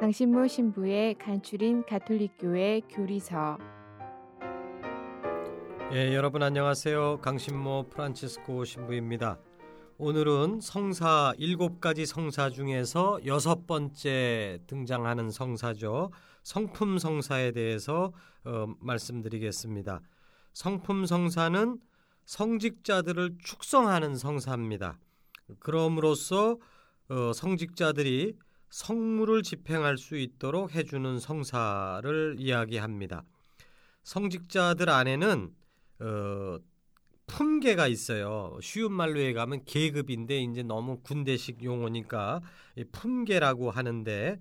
강신모 신부의 간추린 가톨릭교회 교리서 예, 여러분 안녕하세요. 강신모 프란치스코 신부입니다. 오늘은 성사 일곱 가지 성사 중에서 여섯 번째 등장하는 성사죠. 성품 성사에 대해서 어, 말씀드리겠습니다. 성품 성사는 성직자들을 축성하는 성사입니다. 그럼으로써 어, 성직자들이 성물을 집행할 수 있도록 해주는 성사를 이야기합니다. 성직자들 안에는 어, 품계가 있어요. 쉬운 말로 얘기하면 계급인데 이제 너무 군대식 용어니까 품계라고 하는데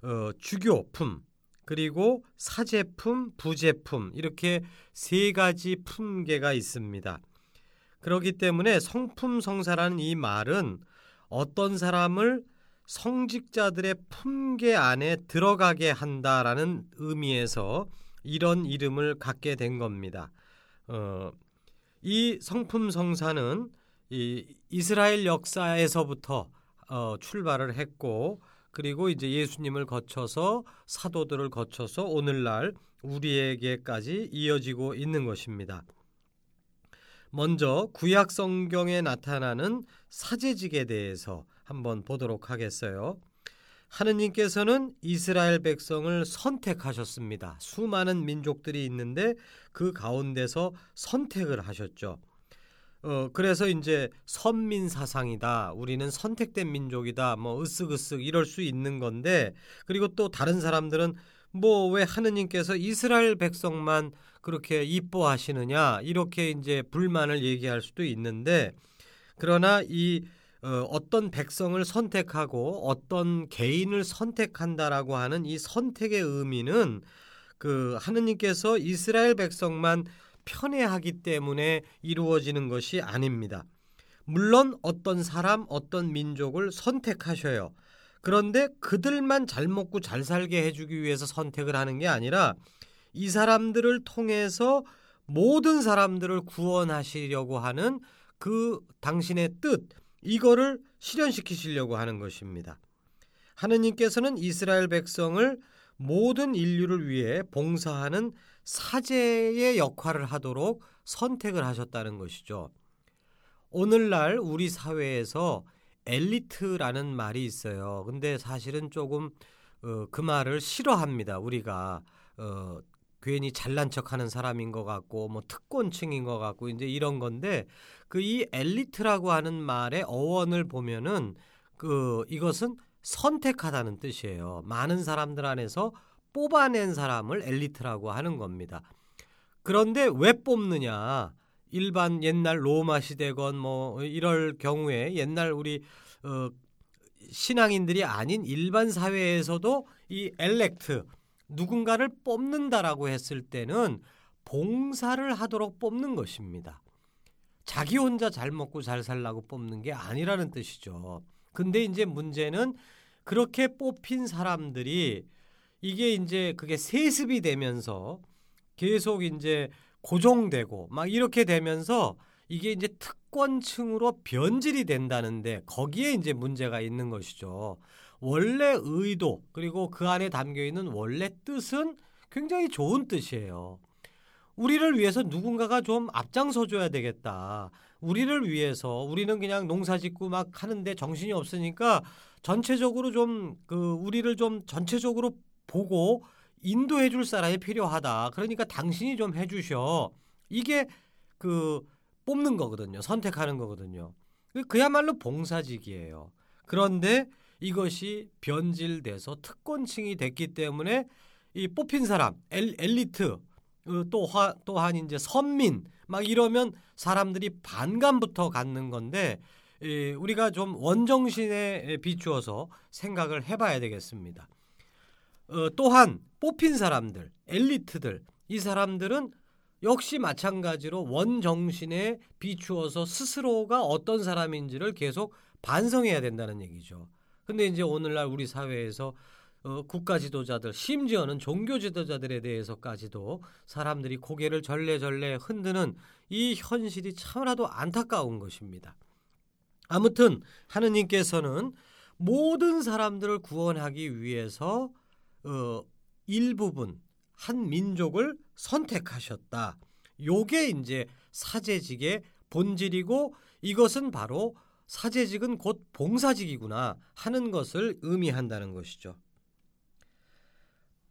어, 주교품 그리고 사제품, 부제품 이렇게 세 가지 품계가 있습니다. 그렇기 때문에 성품 성사라는 이 말은 어떤 사람을 성직자들의 품계 안에 들어가게 한다라는 의미에서 이런 이름을 갖게 된 겁니다. 어, 이 성품 성사는 이 이스라엘 역사에서부터 어, 출발을 했고 그리고 이제 예수님을 거쳐서 사도들을 거쳐서 오늘날 우리에게까지 이어지고 있는 것입니다. 먼저 구약 성경에 나타나는 사제직에 대해서 한번 보도록 하겠어요. 하느님께서는 이스라엘 백성을 선택하셨습니다. 수많은 민족들이 있는데 그 가운데서 선택을 하셨죠. 어, 그래서 이제 선민 사상이다. 우리는 선택된 민족이다. 뭐 으쓱으쓱 이럴 수 있는 건데 그리고 또 다른 사람들은 뭐 왜 하느님께서 이스라엘 백성만 그렇게 이뻐하시느냐 이렇게 이제 불만을 얘기할 수도 있는데 그러나 이 어, 어떤 백성을 선택하고 어떤 개인을 선택한다라고 하는 이 선택의 의미는 그 하느님께서 이스라엘 백성만 편애하기 때문에 이루어지는 것이 아닙니다. 물론 어떤 사람, 어떤 민족을 선택하셔요. 그런데 그들만 잘 먹고 잘 살게 해주기 위해서 선택을 하는 게 아니라 이 사람들을 통해서 모든 사람들을 구원하시려고 하는 그 당신의 뜻, 이거를 실현시키시려고 하는 것입니다. 하느님께서는 이스라엘 백성을 모든 인류를 위해 봉사하는 사제의 역할을 하도록 선택을 하셨다는 것이죠. 오늘날 우리 사회에서 엘리트라는 말이 있어요. 근데 사실은 조금 어, 그 말을 싫어합니다. 우리가 어, 괜히 잘난 척하는 사람인 것 같고 뭐 특권층인 것 같고 이제 이런 건데 그 이 엘리트라고 하는 말의 어원을 보면은 그 이것은 선택하다는 뜻이에요. 많은 사람들 안에서 뽑아낸 사람을 엘리트라고 하는 겁니다. 그런데 왜 뽑느냐? 일반 옛날 로마 시대건 뭐 이럴 경우에 옛날 우리 어 신앙인들이 아닌 일반 사회에서도 이 엘렉트 누군가를 뽑는다라고 했을 때는 봉사를 하도록 뽑는 것입니다. 자기 혼자 잘 먹고 잘 살라고 뽑는 게 아니라는 뜻이죠. 근데 이제 문제는 그렇게 뽑힌 사람들이 이게 이제 그게 세습이 되면서 계속 이제 고정되고 막 이렇게 되면서 이게 이제 특권층으로 변질이 된다는데 거기에 이제 문제가 있는 것이죠. 원래 의도 그리고 그 안에 담겨 있는 원래 뜻은 굉장히 좋은 뜻이에요. 우리를 위해서 누군가가 좀 앞장서 줘야 되겠다. 우리를 위해서 우리는 그냥 농사 짓고 막 하는데 정신이 없으니까 전체적으로 좀 그 우리를 좀 전체적으로 보고 인도해 줄 사람이 필요하다. 그러니까 당신이 좀 해 주셔. 이게 그 뽑는 거거든요. 선택하는 거거든요. 그야말로 봉사직이에요. 그런데 이것이 변질돼서 특권층이 됐기 때문에 이 뽑힌 사람 엘, 엘리트 어, 또 또한 이제 선민 막 이러면 사람들이 반감부터 갖는 건데 예, 우리가 좀 원정신에 비추어서 생각을 해봐야 되겠습니다. 어, 또한 뽑힌 사람들, 엘리트들, 이 사람들은 역시 마찬가지로 원정신에 비추어서 스스로가 어떤 사람인지를 계속 반성해야 된다는 얘기죠. 근데 이제 오늘날 우리 사회에서 어, 국가 지도자들 심지어는 종교 지도자들에 대해서까지도 사람들이 고개를 절레절레 흔드는 이 현실이 참으라도 안타까운 것입니다. 아무튼 하느님께서는 모든 사람들을 구원하기 위해서 어, 일부분 한 민족을 선택하셨다. 요게 이제 사제직의 본질이고 이것은 바로 사제직은 곧 봉사직이구나 하는 것을 의미한다는 것이죠.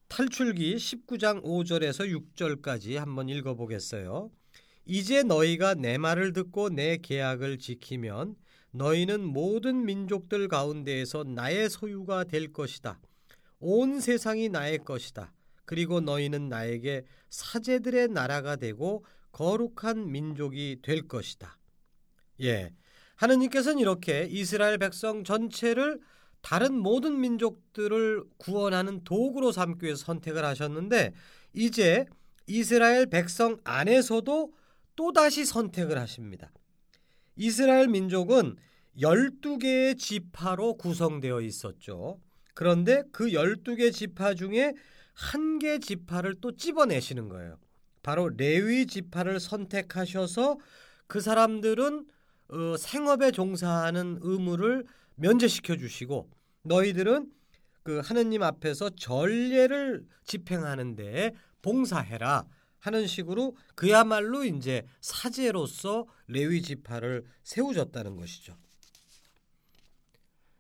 탈출기 19장 5절에서 6절까지 한번 읽어보겠어요. 이제 너희가 내 말을 듣고 내 계약을 지키면 너희는 모든 민족들 가운데에서 나의 소유가 될 것이다. 온 세상이 나의 것이다. 그리고 너희는 나에게 사제들의 나라가 되고 거룩한 민족이 될 것이다. 예. 하느님께서는 이렇게 이스라엘 백성 전체를 다른 모든 민족들을 구원하는 도구로 삼기 위해서 선택을 하셨는데 이제 이스라엘 백성 안에서도 또다시 선택을 하십니다. 이스라엘 민족은 12개의 지파로 구성되어 있었죠. 그런데 그 12개 지파 중에 한 개 지파를 또 찝어내시는 거예요. 바로 레위 지파를 선택하셔서 그 사람들은 어, 생업에 종사하는 의무를 면제시켜 주시고 너희들은 그 하느님 앞에서 전례를 집행하는데 봉사해라 하는 식으로 그야말로 이제 사제로서 레위 지파를 세우셨다는 것이죠.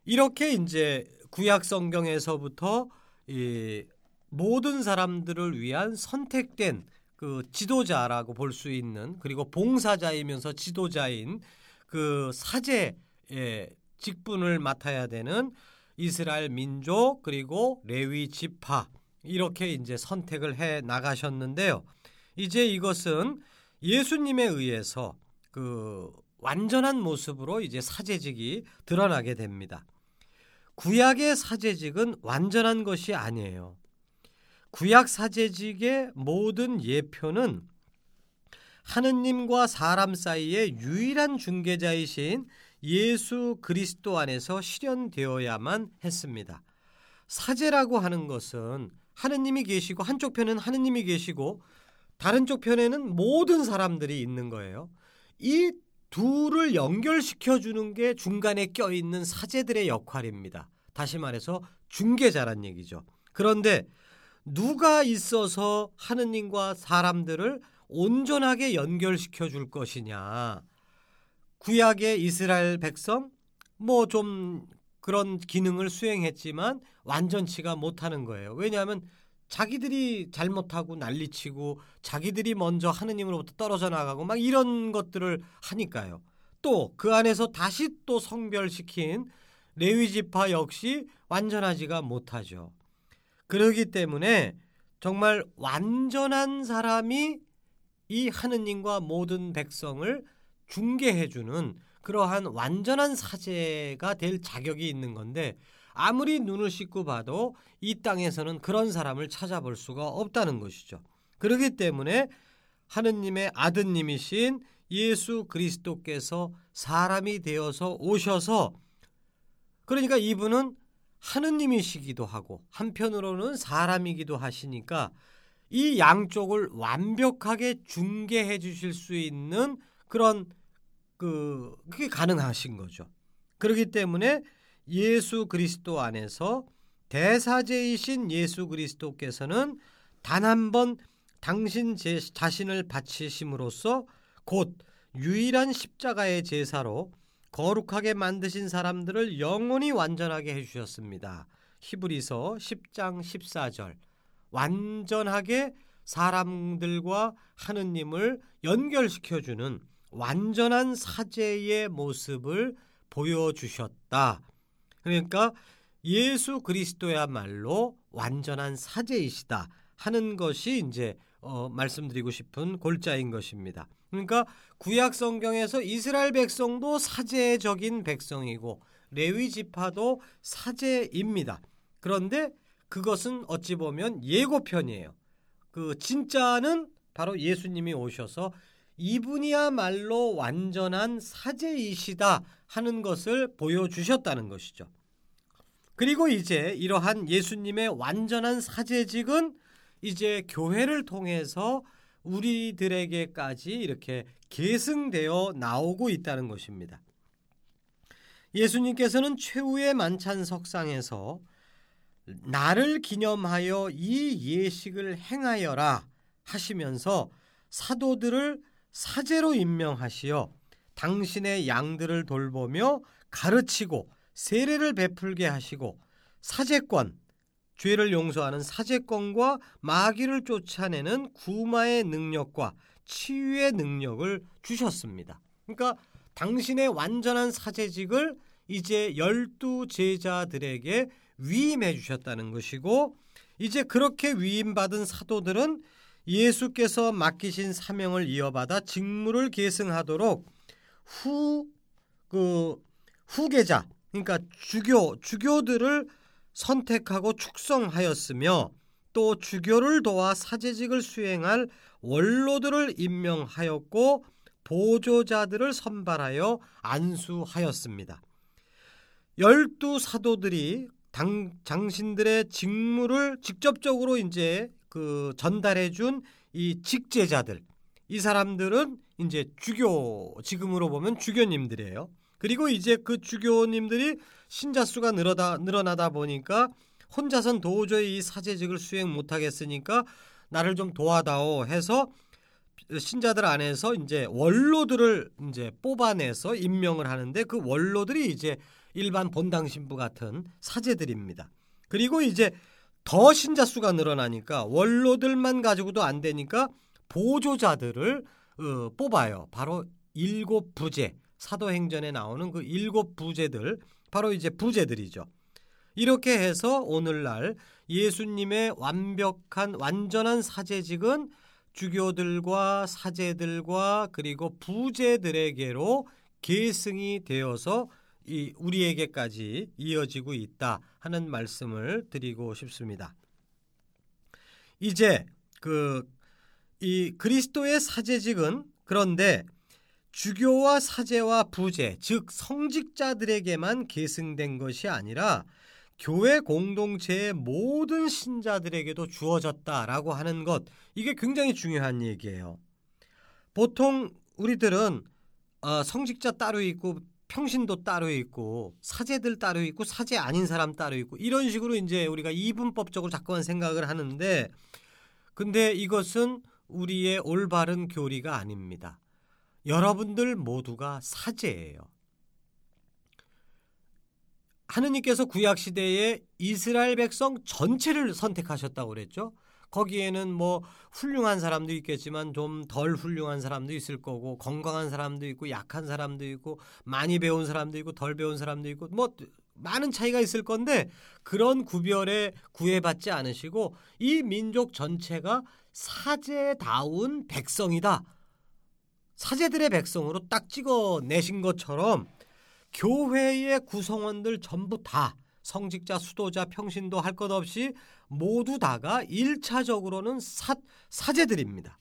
이렇게 이제 구약 성경에서부터 이 모든 사람들을 위한 선택된 그 지도자라고 볼 수 있는 그리고 봉사자이면서 지도자인 그 사제의 직분을 맡아야 되는 이스라엘 민족 그리고 레위 지파 이렇게 이제 선택을 해 나가셨는데요. 이제 이것은 예수님에 의해서 그 완전한 모습으로 이제 사제직이 드러나게 됩니다. 구약의 사제직은 완전한 것이 아니에요. 구약 사제직의 모든 예표는 하느님과 사람 사이의 유일한 중개자이신 예수 그리스도 안에서 실현되어야만 했습니다. 사제라고 하는 것은 하느님이 계시고 한쪽 편은 하느님이 계시고 다른 쪽 편에는 모든 사람들이 있는 거예요. 이 둘을 연결시켜 주는 게 중간에 껴 있는 사제들의 역할입니다. 다시 말해서 중개자란 얘기죠. 그런데 누가 있어서 하느님과 사람들을 온전하게 연결시켜 줄 것이냐? 구약의 이스라엘 백성 뭐 좀 그런 기능을 수행했지만 완전치가 못하는 거예요. 왜냐하면 자기들이 잘못하고 난리치고 자기들이 먼저 하느님으로부터 떨어져 나가고 막 이런 것들을 하니까요. 또 그 안에서 다시 또 성별시킨 레위 지파 역시 완전하지가 못하죠. 그러기 때문에 정말 완전한 사람이 이 하느님과 모든 백성을 중개해 주는 그러한 완전한 사제가 될 자격이 있는 건데 아무리 눈을 씻고 봐도 이 땅에서는 그런 사람을 찾아볼 수가 없다는 것이죠. 그렇기 때문에 하느님의 아드님이신 예수 그리스도께서 사람이 되어서 오셔서 그러니까 이분은 하느님이시기도 하고 한편으로는 사람이기도 하시니까 이 양쪽을 완벽하게 중개해 주실 수 있는 그런 그 그게 가능하신 거죠. 그렇기 때문에 예수 그리스도 안에서 대사제이신 예수 그리스도께서는 단 한 번 당신 제, 자신을 바치심으로써 곧 유일한 십자가의 제사로 거룩하게 만드신 사람들을 영원히 완전하게 해주셨습니다. 히브리서 10장 14절 완전하게 사람들과 하느님을 연결시켜주는 완전한 사제의 모습을 보여주셨다. 그러니까 예수 그리스도야말로 완전한 사제이시다 하는 것이 이제 어, 말씀드리고 싶은 골자인 것입니다. 그러니까 구약 성경에서 이스라엘 백성도 사제적인 백성이고 레위 지파도 사제입니다. 그런데 그것은 어찌 보면 예고편이에요. 그 진짜는 바로 예수님이 오셔서 이분이야말로 완전한 사제이시다 하는 것을 보여주셨다는 것이죠. 그리고 이제 이러한 예수님의 완전한 사제직은 이제 교회를 통해서 우리들에게까지 이렇게 계승되어 나오고 있다는 것입니다. 예수님께서는 최후의 만찬 석상에서 나를 기념하여 이 예식을 행하여라 하시면서 사도들을 사제로 임명하시어 당신의 양들을 돌보며 가르치고 세례를 베풀게 하시고 사제권, 죄를 용서하는 사제권과 마귀를 쫓아내는 구마의 능력과 치유의 능력을 주셨습니다. 그러니까 당신의 완전한 사제직을 이제 열두 제자들에게 위임해 주셨다는 것이고 이제 그렇게 위임받은 사도들은 예수께서 맡기신 사명을 이어받아 직무를 계승하도록 후 그 후계자 그러니까 주교 주교들을 선택하고 축성하였으며 또 주교를 도와 사제직을 수행할 원로들을 임명하였고 보조자들을 선발하여 안수하였습니다. 열두 사도들이 당, 장신들의 직무를 직접적으로 이제 그 전달해 준 이 직제자들 이 사람들은 이제 주교 지금으로 보면 주교님들이에요. 그리고 이제 그 주교님들이 신자 수가 늘어다 늘어나다 보니까 혼자선 도저히 이 사제직을 수행 못 하겠으니까 나를 좀 도와다오 해서 신자들 안에서 이제 원로들을 이제 뽑아내서 임명을 하는데 그 원로들이 이제 일반 본당 신부 같은 사제들입니다. 그리고 이제 더 신자 수가 늘어나니까 원로들만 가지고도 안 되니까 보조자들을 어, 뽑아요. 바로 일곱 부제 사도행전에 나오는 그 일곱 부제들 바로 이제 부제들이죠. 이렇게 해서 오늘날 예수님의 완벽한 완전한 사제직은 주교들과 사제들과 그리고 부제들에게로 계승이 되어서 이 우리에게까지 이어지고 있다 하는 말씀을 드리고 싶습니다. 이제 그 이 그리스도의 사제직은 그런데 주교와 사제와 부제, 즉 성직자들에게만 계승된 것이 아니라 교회 공동체의 모든 신자들에게도 주어졌다라고 하는 것 이게 굉장히 중요한 얘기예요. 보통 우리들은 어, 성직자 따로 있고 평신도 따로 있고 사제들 따로 있고 사제 아닌 사람 따로 있고 이런 식으로 이제 우리가 이분법적으로 자꾸만 생각을 하는데 근데 이것은 우리의 올바른 교리가 아닙니다. 여러분들 모두가 사제예요. 하느님께서 구약 시대에 이스라엘 백성 전체를 선택하셨다고 그랬죠. 거기에는 뭐 훌륭한 사람도 있겠지만 좀 덜 훌륭한 사람도 있을 거고 건강한 사람도 있고 약한 사람도 있고 많이 배운 사람도 있고 덜 배운 사람도 있고 뭐 많은 차이가 있을 건데 그런 구별에 구애받지 않으시고 이 민족 전체가 사제다운 백성이다. 사제들의 백성으로 딱 찍어 내신 것처럼 교회의 구성원들 전부 다 성직자, 수도자, 평신도 할 것 없이 모두 다가 1차적으로는 사, 사제들입니다.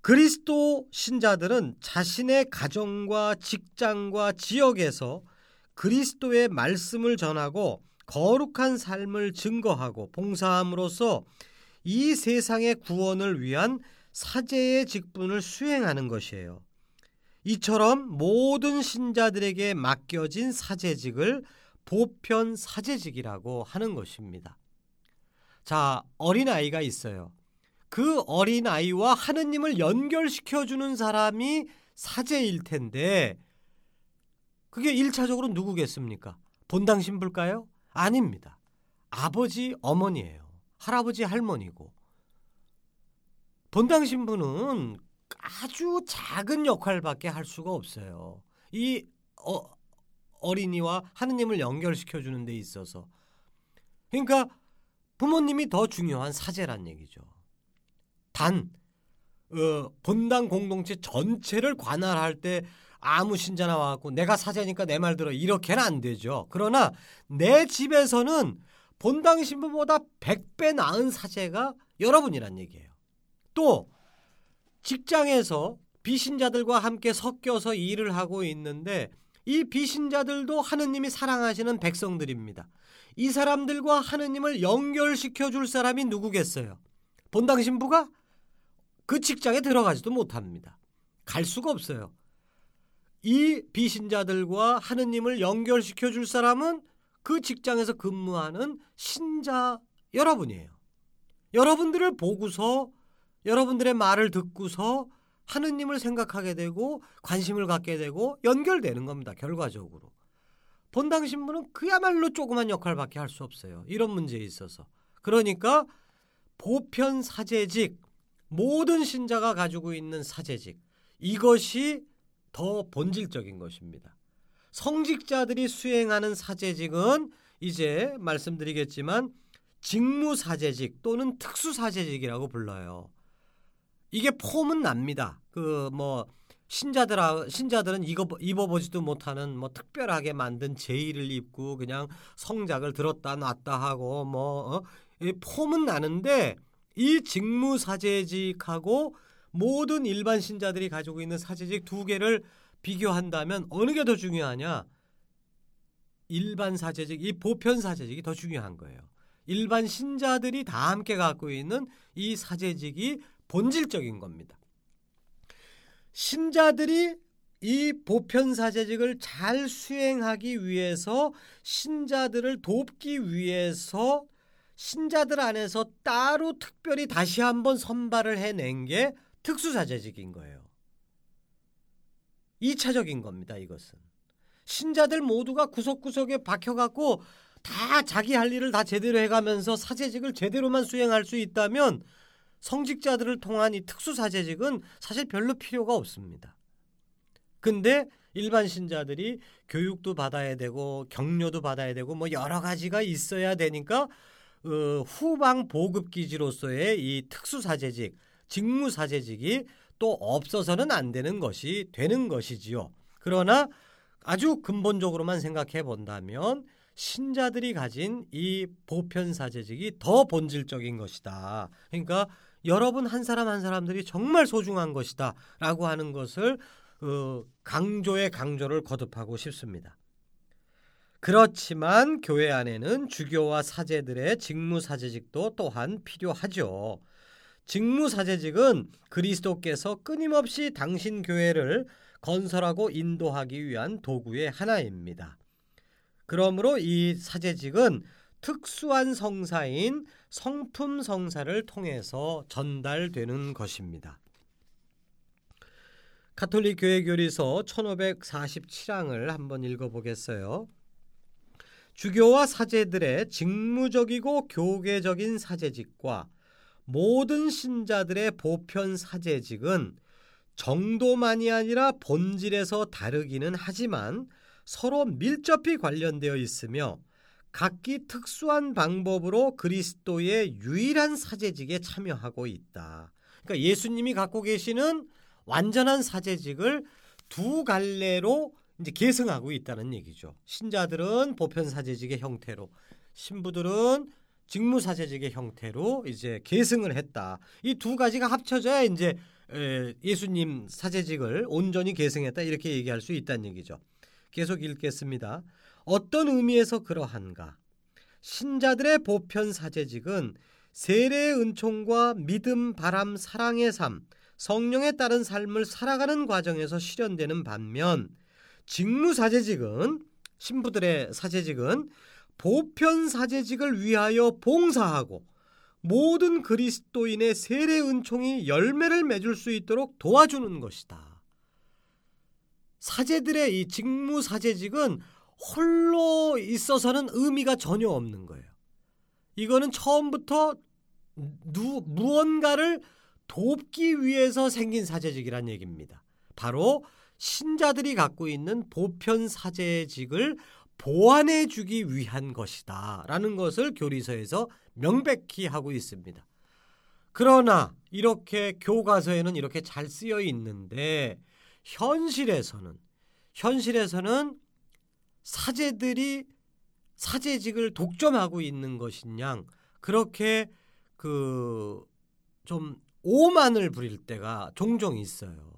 그리스도 신자들은 자신의 가정과 직장과 지역에서 그리스도의 말씀을 전하고 거룩한 삶을 증거하고 봉사함으로써 이 세상의 구원을 위한 사제의 직분을 수행하는 것이에요. 이처럼 모든 신자들에게 맡겨진 사제직을 보편 사제직이라고 하는 것입니다. 자, 어린아이가 있어요. 그 어린아이와 하느님을 연결시켜 주는 사람이 사제일 텐데 그게 1차적으로 누구겠습니까? 본당 신부일까요? 아닙니다. 아버지, 어머니예요. 할아버지, 할머니고 본당 신부는 아주 작은 역할밖에 할 수가 없어요. 이 어, 어린이와 하느님을 연결시켜 주는 데 있어서 그러니까 부모님이 더 중요한 사제란 얘기죠. 단 어, 본당 공동체 전체를 관할할 때 아무 신자 나와갖고 내가 사제니까 내 말 들어 이렇게는 안 되죠. 그러나 내 집에서는 본당 신부보다 100배 나은 사제가 여러분이란 얘기예요. 또 직장에서 비신자들과 함께 섞여서 일을 하고 있는데 이 비신자들도 하느님이 사랑하시는 백성들입니다. 이 사람들과 하느님을 연결시켜 줄 사람이 누구겠어요? 본당 신부가 그 직장에 들어가지도 못합니다. 갈 수가 없어요. 이 비신자들과 하느님을 연결시켜 줄 사람은 그 직장에서 근무하는 신자 여러분이에요. 여러분들을 보고서 여러분들의 말을 듣고서 하느님을 생각하게 되고 관심을 갖게 되고 연결되는 겁니다. 결과적으로. 본당 신부는 그야말로 조그만 역할밖에 할 수 없어요. 이런 문제에 있어서. 그러니까 보편 사제직 모든 신자가 가지고 있는 사제직 이것이 더 본질적인 것입니다. 성직자들이 수행하는 사제직은 이제 말씀드리겠지만 직무사제직 또는 특수사제직이라고 불러요. 이게 폼은 납니다. 그 뭐 신자들 신자들은 이거 입어보지도 못하는 뭐 특별하게 만든 제의를 입고 그냥 성작을 들었다 놨다 하고 뭐 어? 이 폼은 나는데 이 직무 사제직하고 모든 일반 신자들이 가지고 있는 사제직 두 개를 비교한다면 어느 게 더 중요하냐? 일반 사제직, 이 보편 사제직이 더 중요한 거예요. 일반 신자들이 다 함께 갖고 있는 이 사제직이 본질적인 겁니다. 신자들이 이 보편 사제직을 잘 수행하기 위해서 신자들을 돕기 위해서 신자들 안에서 따로 특별히 다시 한번 선발을 해낸 게 특수사제직인 거예요. 2차적인 겁니다, 이것은. 신자들 모두가 구석구석에 박혀갖고 다 자기 할 일을 다 제대로 해가면서 사제직을 제대로만 수행할 수 있다면 성직자들을 통한 이 특수사제직은 사실 별로 필요가 없습니다. 근데 일반 신자들이 교육도 받아야 되고 격려도 받아야 되고 뭐 여러 가지가 있어야 되니까 어, 후방 보급 기지로서의 이 특수사제직, 직무사제직이 또 없어서는 안 되는 것이 되는 것이지요. 그러나 아주 근본적으로만 생각해 본다면 신자들이 가진 이 보편사제직이 더 본질적인 것이다. 그러니까 여러분 한 사람 한 사람들이 정말 소중한 것이다라고 하는 것을 어, 강조의 강조를 거듭하고 싶습니다. 그렇지만 교회 안에는 주교와 사제들의 직무사제직도 또한 필요하죠. 직무사제직은 그리스도께서 끊임없이 당신 교회를 건설하고 인도하기 위한 도구의 하나입니다. 그러므로 이 사제직은 특수한 성사인 성품 성사를 통해서 전달되는 것입니다. 가톨릭 교회 교리서 1547항을 한번 읽어보겠어요. 주교와 사제들의 직무적이고 교계적인 사제직과 모든 신자들의 보편 사제직은 정도만이 아니라 본질에서 다르기는 하지만 서로 밀접히 관련되어 있으며 각기 특수한 방법으로 그리스도의 유일한 사제직에 참여하고 있다. 그러니까 예수님이 갖고 계시는 완전한 사제직을 두 갈래로 이제 계승하고 있다는 얘기죠. 신자들은 보편 사제직의 형태로, 신부들은 직무 사제직의 형태로 이제 계승을 했다. 이 두 가지가 합쳐져야 이제 예수님 사제직을 온전히 계승했다 이렇게 얘기할 수 있다는 얘기죠. 계속 읽겠습니다. 어떤 의미에서 그러한가? 신자들의 보편 사제직은 세례의 은총과 믿음, 바람, 사랑의 삶, 성령에 따른 삶을 살아가는 과정에서 실현되는 반면 직무 사제직은 신부들의 사제직은 보편 사제직을 위하여 봉사하고 모든 그리스도인의 세례 은총이 열매를 맺을 수 있도록 도와주는 것이다. 사제들의 이 직무 사제직은 홀로 있어서는 의미가 전혀 없는 거예요. 이거는 처음부터 누, 무언가를 돕기 위해서 생긴 사제직이란 얘기입니다. 바로 신자들이 갖고 있는 보편 사제직을 보완해 주기 위한 것이다. 라는 것을 교리서에서 명백히 하고 있습니다. 그러나 이렇게 교과서에는 이렇게 잘 쓰여 있는데 현실에서는 현실에서는 사제들이 사제직을 독점하고 있는 것이냐 그렇게 그 좀 오만을 부릴 때가 종종 있어요.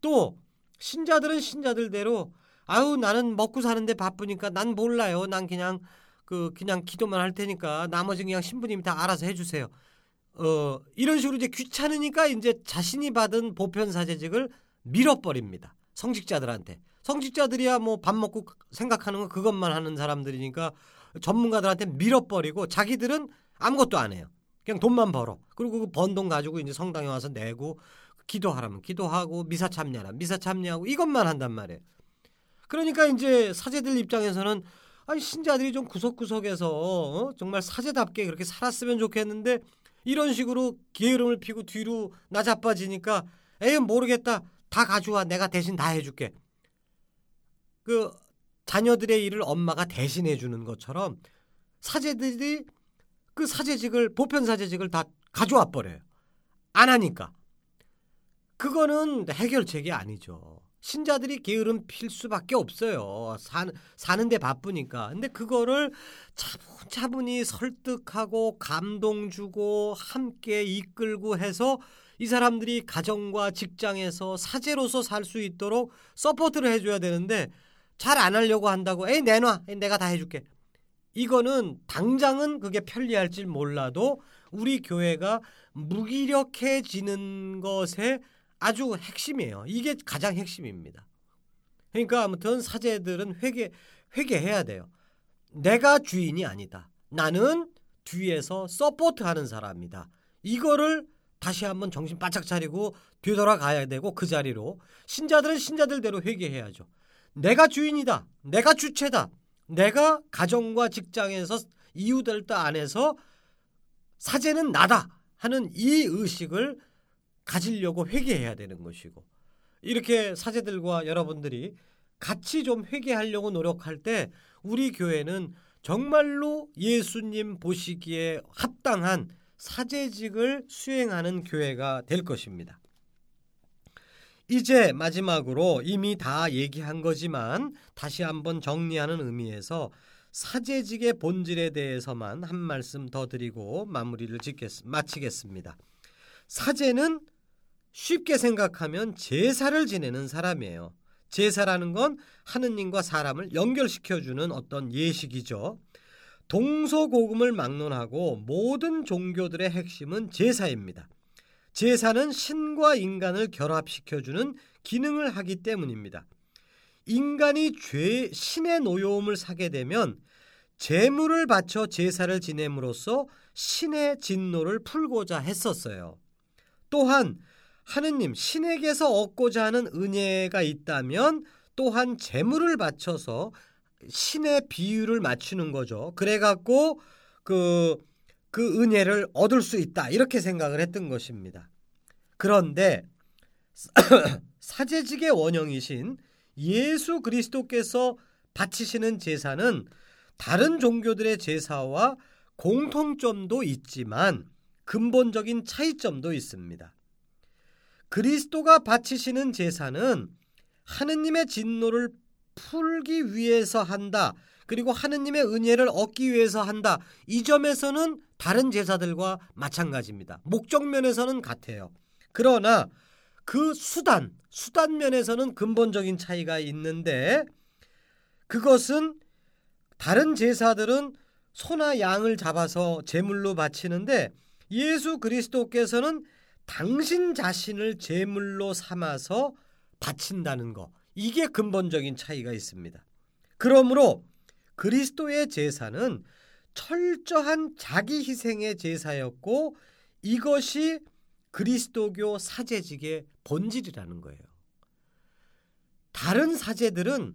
또 신자들은 신자들대로 아유 나는 먹고 사는데 바쁘니까 난 몰라요. 난 그냥 그 그냥 기도만 할 테니까 나머지 그냥 신부님이 다 알아서 해주세요. 어 이런 식으로 이제 귀찮으니까 이제 자신이 받은 보편 사제직을 밀어버립니다. 성직자들한테 성직자들이야 뭐 밥 먹고 생각하는 거 그것만 하는 사람들이니까 전문가들한테 밀어버리고 자기들은 아무것도 안 해요. 그냥 돈만 벌어. 그리고 그 번 돈 가지고 이제 성당에 와서 내고 기도하라면 기도하고 미사 참여하라 미사 참여하고 이것만 한단 말이에요. 그러니까 이제 사제들 입장에서는 아니 신자들이 좀 구석구석에서 어? 정말 사제답게 그렇게 살았으면 좋겠는데 이런 식으로 게으름을 피고 뒤로 나자빠지니까 에이 모르겠다 다 가져와 내가 대신 다 해줄게 그 자녀들의 일을 엄마가 대신해 주는 것처럼 사제들이 그 사제직을 보편 사제직을 다 가져와 버려요. 안 하니까. 그거는 해결책이 아니죠. 신자들이 게으름 필 수밖에 없어요. 사, 사는데 바쁘니까. 근데 그거를 차분차분히 설득하고 감동 주고 함께 이끌고 해서 이 사람들이 가정과 직장에서 사제로서 살 수 있도록 서포트를 해줘야 되는데 잘 안 하려고 한다고 에이 내놔 에이, 내가 다 해줄게 이거는 당장은 그게 편리할지 몰라도 우리 교회가 무기력해지는 것의 아주 핵심이에요. 이게 가장 핵심입니다. 그러니까 아무튼 사제들은 회개 회개해야 돼요. 내가 주인이 아니다. 나는 뒤에서 서포트하는 사람이다. 이거를 다시 한번 정신 바짝 차리고 되돌아가야 되고 그 자리로 신자들은 신자들대로 회개해야죠. 내가 주인이다. 내가 주체다. 내가 가정과 직장에서 이웃들 안에서 사제는 나다 하는 이 의식을 가지려고 회개해야 되는 것이고 이렇게 사제들과 여러분들이 같이 좀 회개하려고 노력할 때 우리 교회는 정말로 예수님 보시기에 합당한 사제직을 수행하는 교회가 될 것입니다. 이제 마지막으로 이미 다 얘기한 거지만 다시 한번 정리하는 의미에서 사제직의 본질에 대해서만 한 말씀 더 드리고 마무리를 짓겠, 마치겠습니다. 사제는 쉽게 생각하면 제사를 지내는 사람이에요. 제사라는 건 하느님과 사람을 연결시켜주는 어떤 예식이죠. 동서고금을 막론하고 모든 종교들의 핵심은 제사입니다. 제사는 신과 인간을 결합시켜주는 기능을 하기 때문입니다. 인간이 죄, 신의 노여움을 사게 되면 제물을 바쳐 제사를 지냄으로써 신의 진노를 풀고자 했었어요. 또한 하느님 신에게서 얻고자 하는 은혜가 있다면 또한 제물을 바쳐서 신의 비율을 맞추는 거죠. 그래 갖고 그 그 은혜를 얻을 수 있다. 이렇게 생각을 했던 것입니다. 그런데 사제직의 원형이신 예수 그리스도께서 바치시는 제사는 다른 종교들의 제사와 공통점도 있지만 근본적인 차이점도 있습니다. 그리스도가 바치시는 제사는 하느님의 진노를 풀기 위해서 한다. 그리고 하느님의 은혜를 얻기 위해서 한다. 이 점에서는 다른 제사들과 마찬가지입니다. 목적 면에서는 같아요. 그러나 그 수단, 수단 면에서는 근본적인 차이가 있는데 그것은 다른 제사들은 소나 양을 잡아서 제물로 바치는데 예수 그리스도께서는 당신 자신을 제물로 삼아서 바친다는 거. 이게 근본적인 차이가 있습니다. 그러므로 그리스도의 제사는 철저한 자기 희생의 제사였고 이것이 그리스도교 사제직의 본질이라는 거예요. 다른 사제들은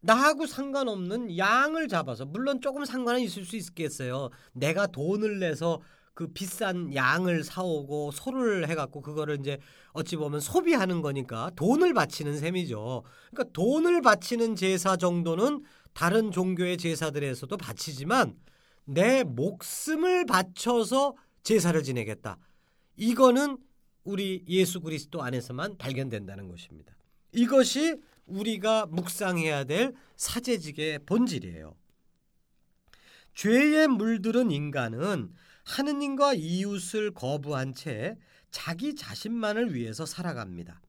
나하고 상관없는 양을 잡아서 물론 조금 상관은 있을 수 있겠어요. 내가 돈을 내서 그 비싼 양을 사오고 소를 해갖고 그거를 이제 어찌 보면 소비하는 거니까 돈을 바치는 셈이죠. 그러니까 돈을 바치는 제사 정도는 다른 종교의 제사들에서도 바치지만 내 목숨을 바쳐서 제사를 지내겠다. 이거는 우리 예수 그리스도 안에서만 발견된다는 것입니다. 이것이 우리가 묵상해야 될 사제직의 본질이에요. 죄에 물들은 인간은 하느님과 이웃을 거부한 채 자기 자신만을 위해서 살아갑니다.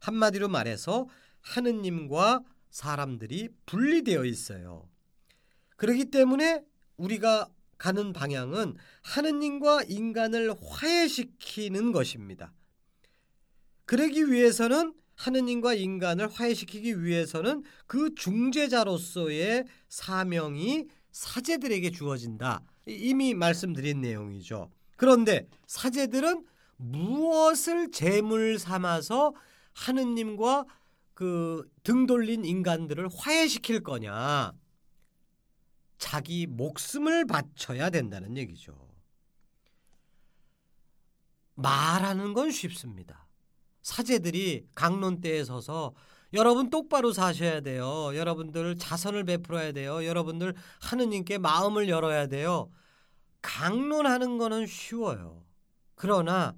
한마디로 말해서 하느님과 사람들이 분리되어 있어요. 그렇기 때문에 우리가 가는 방향은 하느님과 인간을 화해시키는 것입니다. 그러기 위해서는 하느님과 인간을 화해시키기 위해서는 그 중재자로서의 사명이 사제들에게 주어진다. 이미 말씀드린 내용이죠. 그런데 사제들은 무엇을 제물 삼아서 하느님과 그 등 돌린 인간들을 화해시킬 거냐? 자기 목숨을 바쳐야 된다는 얘기죠. 말하는 건 쉽습니다. 사제들이 강론대에 서서 여러분 똑바로 사셔야 돼요. 여러분들 자선을 베풀어야 돼요. 여러분들 하느님께 마음을 열어야 돼요. 강론하는 거는 쉬워요. 그러나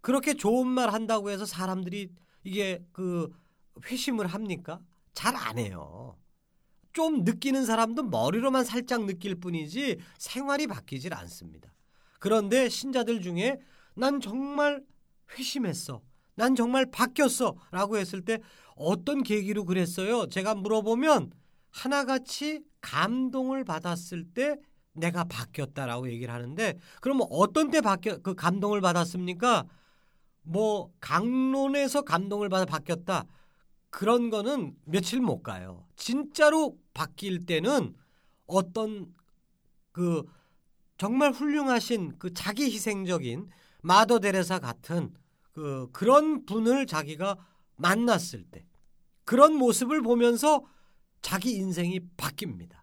그렇게 좋은 말 한다고 해서 사람들이 이게 그 회심을 합니까? 잘 안 해요. 좀 느끼는 사람도 머리로만 살짝 느낄 뿐이지 생활이 바뀌질 않습니다. 그런데 신자들 중에 난 정말 회심했어. 난 정말 바뀌었어. 라고 했을 때 어떤 계기로 그랬어요? 제가 물어보면 하나같이 감동을 받았을 때 내가 바뀌었다라고 얘기를 하는데 그러면 어떤 때 바뀌어 그 감동을 받았습니까? 뭐 강론에서 감동을 받아 바뀌었다. 그런 거는 며칠 못 가요. 진짜로 바뀔 때는 어떤 그 정말 훌륭하신 그 자기 희생적인 마더 데레사 같은 그 그런 분을 자기가 만났을 때 그런 모습을 보면서 자기 인생이 바뀝니다.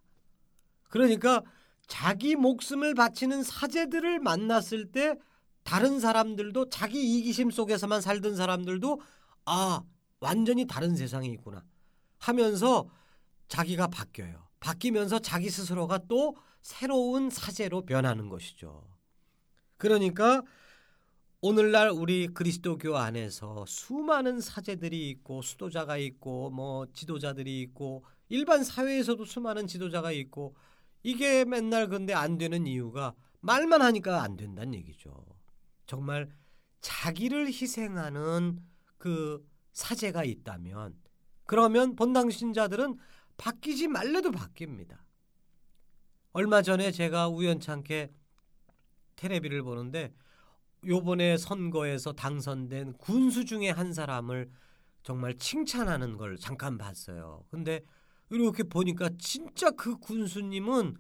그러니까 자기 목숨을 바치는 사제들을 만났을 때 다른 사람들도 자기 이기심 속에서만 살던 사람들도 아 완전히 다른 세상이 있구나 하면서 자기가 바뀌어요. 바뀌면서 자기 스스로가 또 새로운 사제로 변하는 것이죠. 그러니까 오늘날 우리 그리스도교 안에서 수많은 사제들이 있고 수도자가 있고 뭐 지도자들이 있고 일반 사회에서도 수많은 지도자가 있고 이게 맨날 근데 안 되는 이유가 말만 하니까 안 된다는 얘기죠. 정말 자기를 희생하는 그 사제가 있다면 그러면 본당 신자들은 바뀌지 말래도 바뀝니다. 얼마 전에 제가 우연찮게 테레비를 보는데 요번에 선거에서 당선된 군수 중에 한 사람을 정말 칭찬하는 걸 잠깐 봤어요. 근데 이렇게 보니까 진짜 그 군수님은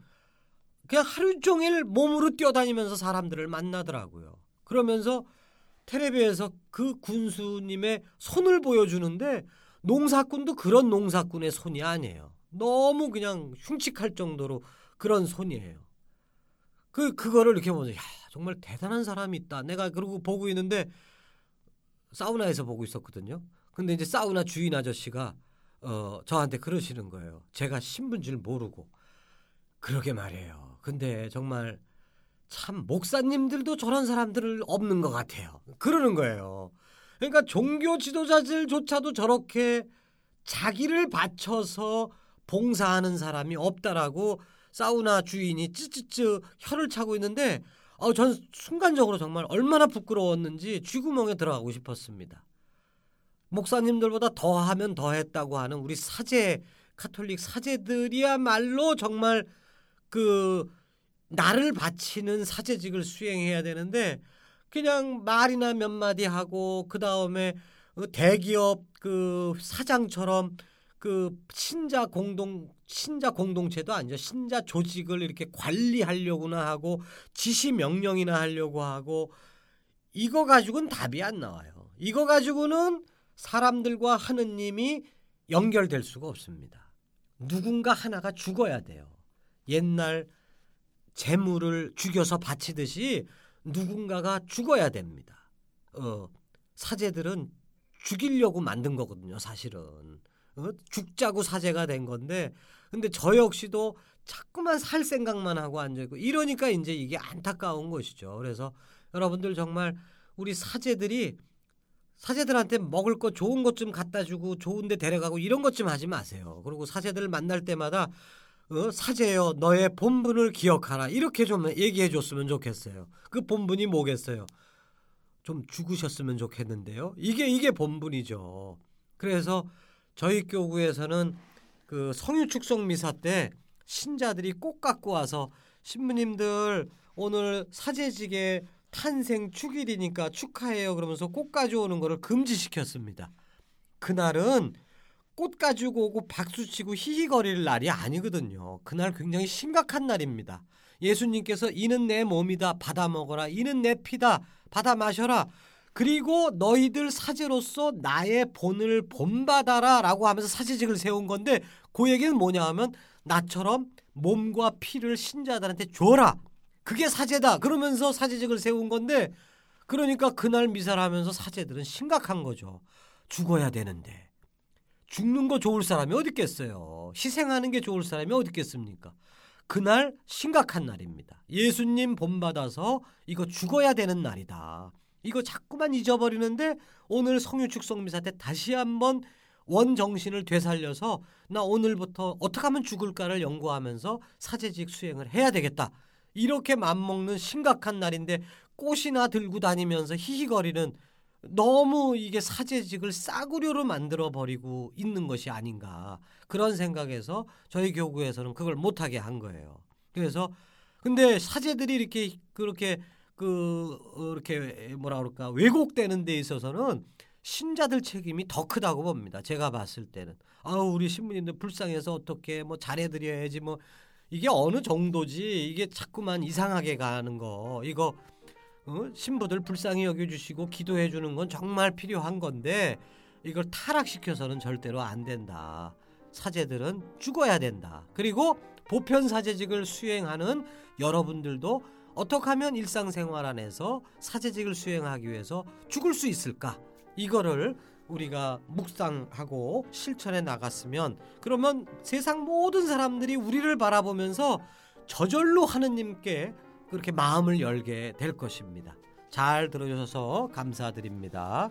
그냥 하루 종일 몸으로 뛰어다니면서 사람들을 만나더라고요. 그러면서 텔레비에서 그 군수님의 손을 보여주는데 농사꾼도 그런 농사꾼의 손이 아니에요. 너무 그냥 흉측할 정도로 그런 손이에요. 그 그거를 이렇게 보면 야 정말 대단한 사람이 있다. 내가 그러고 보고 있는데 사우나에서 보고 있었거든요. 근데 이제 사우나 주인 아저씨가 어 저한테 그러시는 거예요. 제가 신분 줄 모르고 그러게 말이에요. 근데 정말 참 목사님들도 저런 사람들을 없는 것 같아요. 그러는 거예요. 그러니까 종교 지도자들조차도 저렇게 자기를 바쳐서 봉사하는 사람이 없다라고 사우나 주인이 찌찌찌 혀를 차고 있는데 어, 전 순간적으로 정말 얼마나 부끄러웠는지 쥐구멍에 들어가고 싶었습니다. 목사님들보다 더 하면 더 했다고 하는 우리 사제 카톨릭 사제들이야말로 정말 그 나를 바치는 사제직을 수행해야 되는데 그냥 말이나 몇 마디 하고 그 다음에 그 대기업 그 사장처럼 그 신자 공동 신자 공동체도 아니죠. 신자 조직을 이렇게 관리하려고나 하고 지시 명령이나 하려고 하고 이거 가지고는 답이 안 나와요. 이거 가지고는 사람들과 하느님이 연결될 수가 없습니다. 누군가 하나가 죽어야 돼요. 옛날 재물을 죽여서 바치듯이 누군가가 죽어야 됩니다. 어, 사제들은 죽이려고 만든 거거든요, 사실은. 어? 죽자고 사제가 된 건데, 근데 저 역시도 자꾸만 살 생각만 하고 앉아있고, 이러니까 이제 이게 안타까운 것이죠. 그래서 여러분들 정말 우리 사제들이 사제들한테 먹을 거 좋은 것 좀 갖다 주고 좋은 데 데려가고 이런 것 좀 하지 마세요. 그리고 사제들 만날 때마다 어, 사제여 너의 본분을 기억하라 이렇게 좀 얘기해 줬으면 좋겠어요. 그 본분이 뭐겠어요? 좀 죽으셨으면 좋겠는데요. 이게 이게 본분이죠. 그래서 저희 교구에서는 그 성유 축성 미사 때 신자들이 꼭 갖고 와서 신부님들 오늘 사제직에 탄생 축일이니까 축하해요 그러면서 꽃 가져오는 거를 금지시켰습니다. 그날은 꽃 가지고 오고 박수치고 히히거릴 날이 아니거든요. 그날 굉장히 심각한 날입니다. 예수님께서 이는 내 몸이다 받아 먹어라 이는 내 피다 받아 마셔라 그리고 너희들 사제로서 나의 본을 본받아라 라고 하면서 사제직을 세운 건데 그 얘기는 뭐냐 하면 나처럼 몸과 피를 신자들한테 줘라 그게 사제다. 그러면서 사제직을 세운 건데 그러니까 그날 미사를 하면서 사제들은 심각한 거죠. 죽어야 되는데. 죽는 거 좋을 사람이 어디 있겠어요. 희생하는 게 좋을 사람이 어디 있겠습니까? 그날 심각한 날입니다. 예수님 본받아서 이거 죽어야 되는 날이다. 이거 자꾸만 잊어버리는데 오늘 성유축성 미사 때 다시 한번 원 정신을 되살려서 나 오늘부터 어떻게 하면 죽을까를 연구하면서 사제직 수행을 해야 되겠다. 이렇게 맘먹는 심각한 날인데 꽃이나 들고 다니면서 히히거리는 너무 이게 사제직을 싸구려로 만들어 버리고 있는 것이 아닌가 그런 생각에서 저희 교구에서는 그걸 못하게 한 거예요. 그래서 근데 사제들이 이렇게 그렇게 그 이렇게 뭐라 그럴까 왜곡되는 데 있어서는 신자들 책임이 더 크다고 봅니다. 제가 봤을 때는 아 우리 신부님들 불쌍해서 어떻게 뭐 잘해드려야지 뭐 이게 어느 정도지 이게 자꾸만 이상하게 가는 거 이거 어? 신부들 불쌍히 여겨주시고 기도해 주는 건 정말 필요한 건데 이걸 타락시켜서는 절대로 안 된다. 사제들은 죽어야 된다. 그리고 보편 사제직을 수행하는 여러분들도 어떻게 하면 일상생활 안에서 사제직을 수행하기 위해서 죽을 수 있을까? 이거를 우리가 묵상하고 실천해 나갔으면 그러면 세상 모든 사람들이 우리를 바라보면서 저절로 하느님께 그렇게 마음을 열게 될 것입니다. 잘 들어주셔서 감사드립니다.